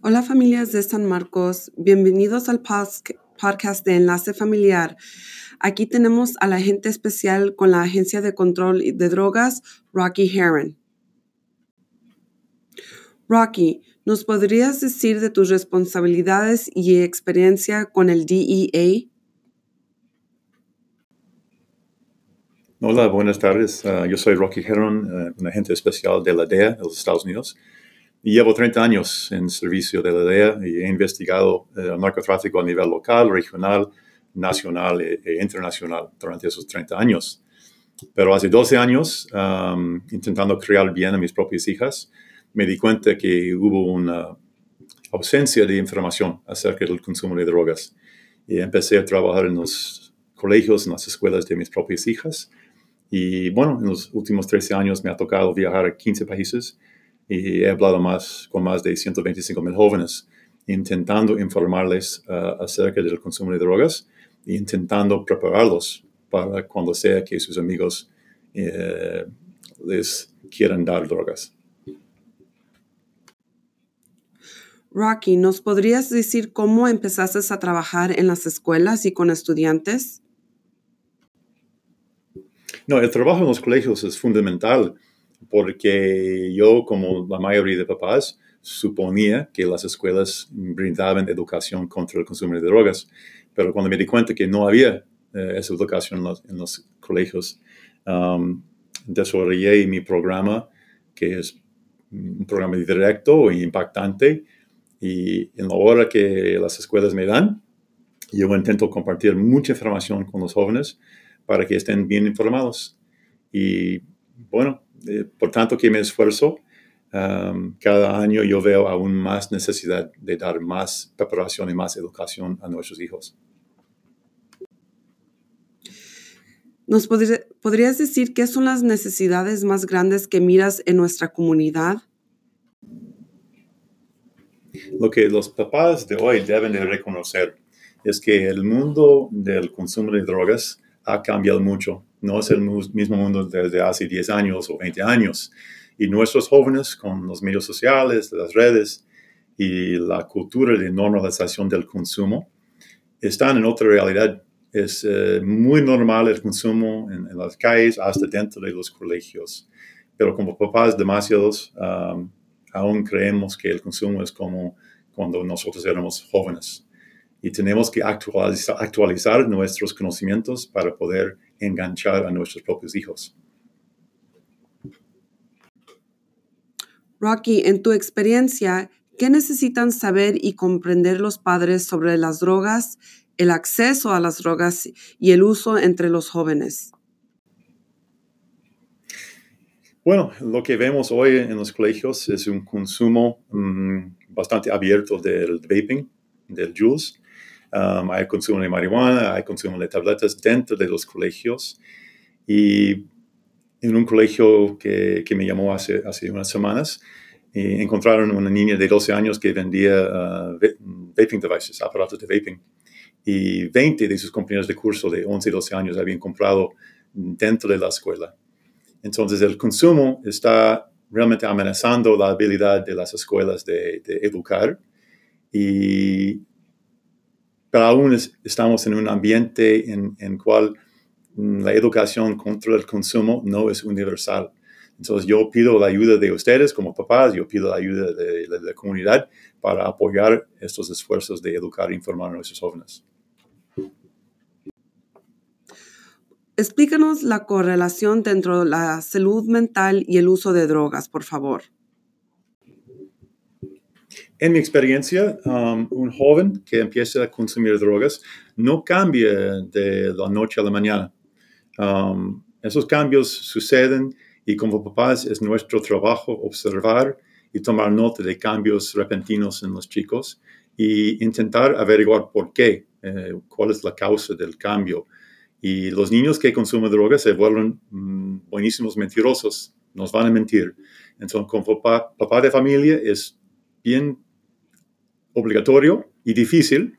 Hola familias de San Marcos, bienvenidos al podcast de Enlace Familiar. Aquí tenemos al agente especial con la Agencia de Control de Drogas, Rocky Heron. Rocky, ¿nos podrías decir de tus responsabilidades y experiencia con el DEA? Hola, buenas tardes. Ah, yo soy Rocky Heron, uh, un agente especial de la DEA de los Estados Unidos. Y llevo 30 años en servicio de la DEA y he investigado eh, el narcotráfico a nivel local, regional, nacional e, e internacional durante esos 30 años. Pero hace 12 años, intentando criar bien a mis propias hijas, me di cuenta que hubo una ausencia de información acerca del consumo de drogas. Y empecé a trabajar en los colegios, en las escuelas de mis propias hijas y bueno, en los últimos 13 años me ha tocado viajar a 15 países y he hablado más con más de 125 mil jóvenes, intentando informarles uh, acerca del consumo de drogas e intentando prepararlos para cuando sea que sus amigos eh, les quieran dar drogas. Rocky, ¿nos podrías decir cómo empezaste a trabajar en las escuelas y con estudiantes? No, el trabajo en los colegios es fundamental porque yo, como la mayoría de papás, suponía que las escuelas brindaban educación contra el consumo de drogas, pero cuando me di cuenta que no había eh, esa educación en los, colegios, um, desarrollé mi programa, que es un programa directo e impactante, y en la hora que las escuelas me dan, yo intento compartir mucha información con los jóvenes para que estén bien informados. Y bueno, eh, por tanto que me esfuerzo, um, cada año yo veo aún más necesidad de dar más preparación y más educación a nuestros hijos. ¿Nos podrías decir qué son las necesidades más grandes que miras en nuestra comunidad? Lo que los papás de hoy deben de reconocer es que el mundo del consumo de drogas ha cambiado mucho. No es el mismo mundo desde hace 10 años o 20 años. Y nuestros jóvenes, con los medios sociales, las redes y la cultura de normalización del consumo, están en otra realidad. Es eh, muy normal el consumo en, las calles, hasta dentro de los colegios. Pero como papás demasiados, um, aún creemos que el consumo es como cuando nosotros éramos jóvenes y tenemos que actualizar, nuestros conocimientos para poder enganchar a nuestros propios hijos. Rocky, en tu experiencia, ¿qué necesitan saber y comprender los padres sobre las drogas, el acceso a las drogas y el uso entre los jóvenes? Bueno, lo que vemos hoy en los colegios es un consumo mm, bastante abierto del vaping, del juice, Um, hay consumo de marihuana, hay consumo de tabletas dentro de los colegios. Y en un colegio que, que me llamó hace, hace unas semanas, eh, encontraron una niña de 12 años que vendía uh, vaping devices, aparatos de vaping. Y 20 de sus compañeros de curso de 11 y 12 años habían comprado dentro de la escuela. Entonces el consumo está realmente amenazando la habilidad de las escuelas de, de educar y pero aún estamos en un ambiente en el cual mm, la educación contra el consumo no es universal. Entonces yo pido la ayuda de ustedes como papás, yo pido la ayuda de, la comunidad para apoyar estos esfuerzos de educar e informar a nuestros jóvenes. Explícanos la correlación dentro de la salud mental y el uso de drogas, por favor. En mi experiencia, um, un joven que empieza a consumir drogas no cambia de la noche a la mañana. Um, esos cambios suceden y como papás es nuestro trabajo observar y tomar nota de cambios repentinos en los chicos e intentar averiguar por qué, eh, cuál es la causa del cambio. Y los niños que consumen drogas se vuelven mm, buenísimos mentirosos, nos van a mentir. Entonces, como papá, papá de familia es bien obligatorio y difícil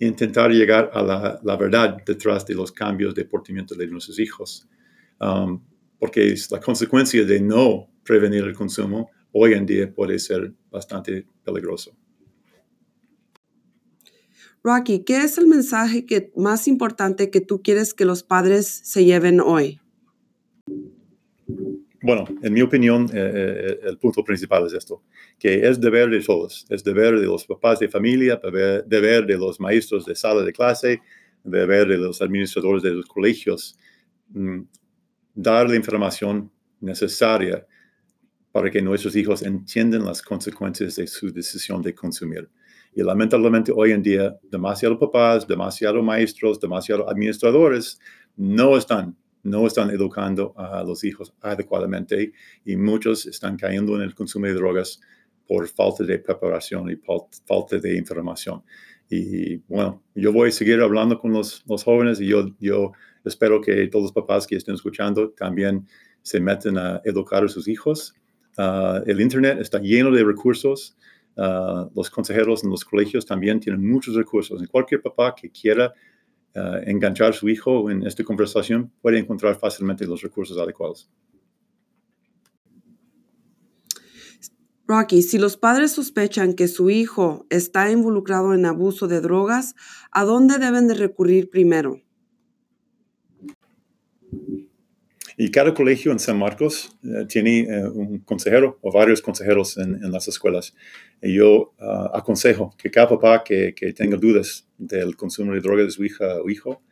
intentar llegar a la, verdad detrás de los cambios de portamiento de nuestros hijos. Um, porque es la consecuencia de no prevenir el consumo hoy en día puede ser bastante peligroso. Rocky, ¿qué es el mensaje que, más importante que tú quieres que los padres se lleven hoy? Bueno, en mi opinión, eh, eh, el punto principal es esto, que es deber de todos, es deber de los papás de familia, deber, de los maestros de sala de clase, deber de los administradores de los colegios, mm, dar la información necesaria para que nuestros hijos entiendan las consecuencias de su decisión de consumir. Y lamentablemente hoy en día, demasiados papás, demasiados maestros, demasiados administradores no están, no están educando a los hijos adecuadamente y muchos están cayendo en el consumo de drogas por falta de preparación y falta de información. Y bueno, yo voy a seguir hablando con los, jóvenes y yo, yo espero que todos los papás que estén escuchando también se metan a educar a sus hijos. Ah, el Internet está lleno de recursos. Ah, los consejeros en los colegios también tienen muchos recursos. Y cualquier papá que quiera ah, enganchar a su hijo en esta conversación puede encontrar fácilmente los recursos adecuados. Rocky, si los padres sospechan que su hijo está involucrado en abuso de drogas, ¿a dónde deben de recurrir primero? Y cada colegio en San Marcos eh, tiene eh, un consejero o varios consejeros en, las escuelas. Y yo ah, aconsejo que cada papá que, que, tenga dudas del consumo de drogas de su hija o hijo,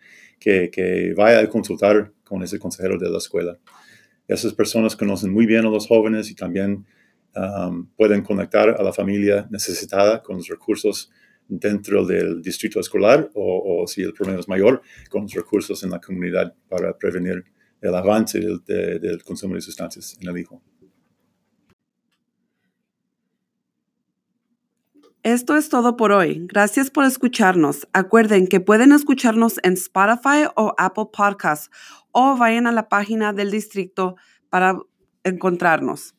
que, que, vaya a consultar con ese consejero de la escuela. Esas personas conocen muy bien a los jóvenes y también pueden conectar a la familia necesitada con los recursos dentro del distrito escolar o si el problema es mayor, con los recursos en la comunidad para prevenir el avance del, consumo de sustancias en el hijo. Esto es todo por hoy. Gracias por escucharnos. Acuerden que pueden escucharnos en Spotify o Apple Podcasts o vayan a la página del distrito para encontrarnos.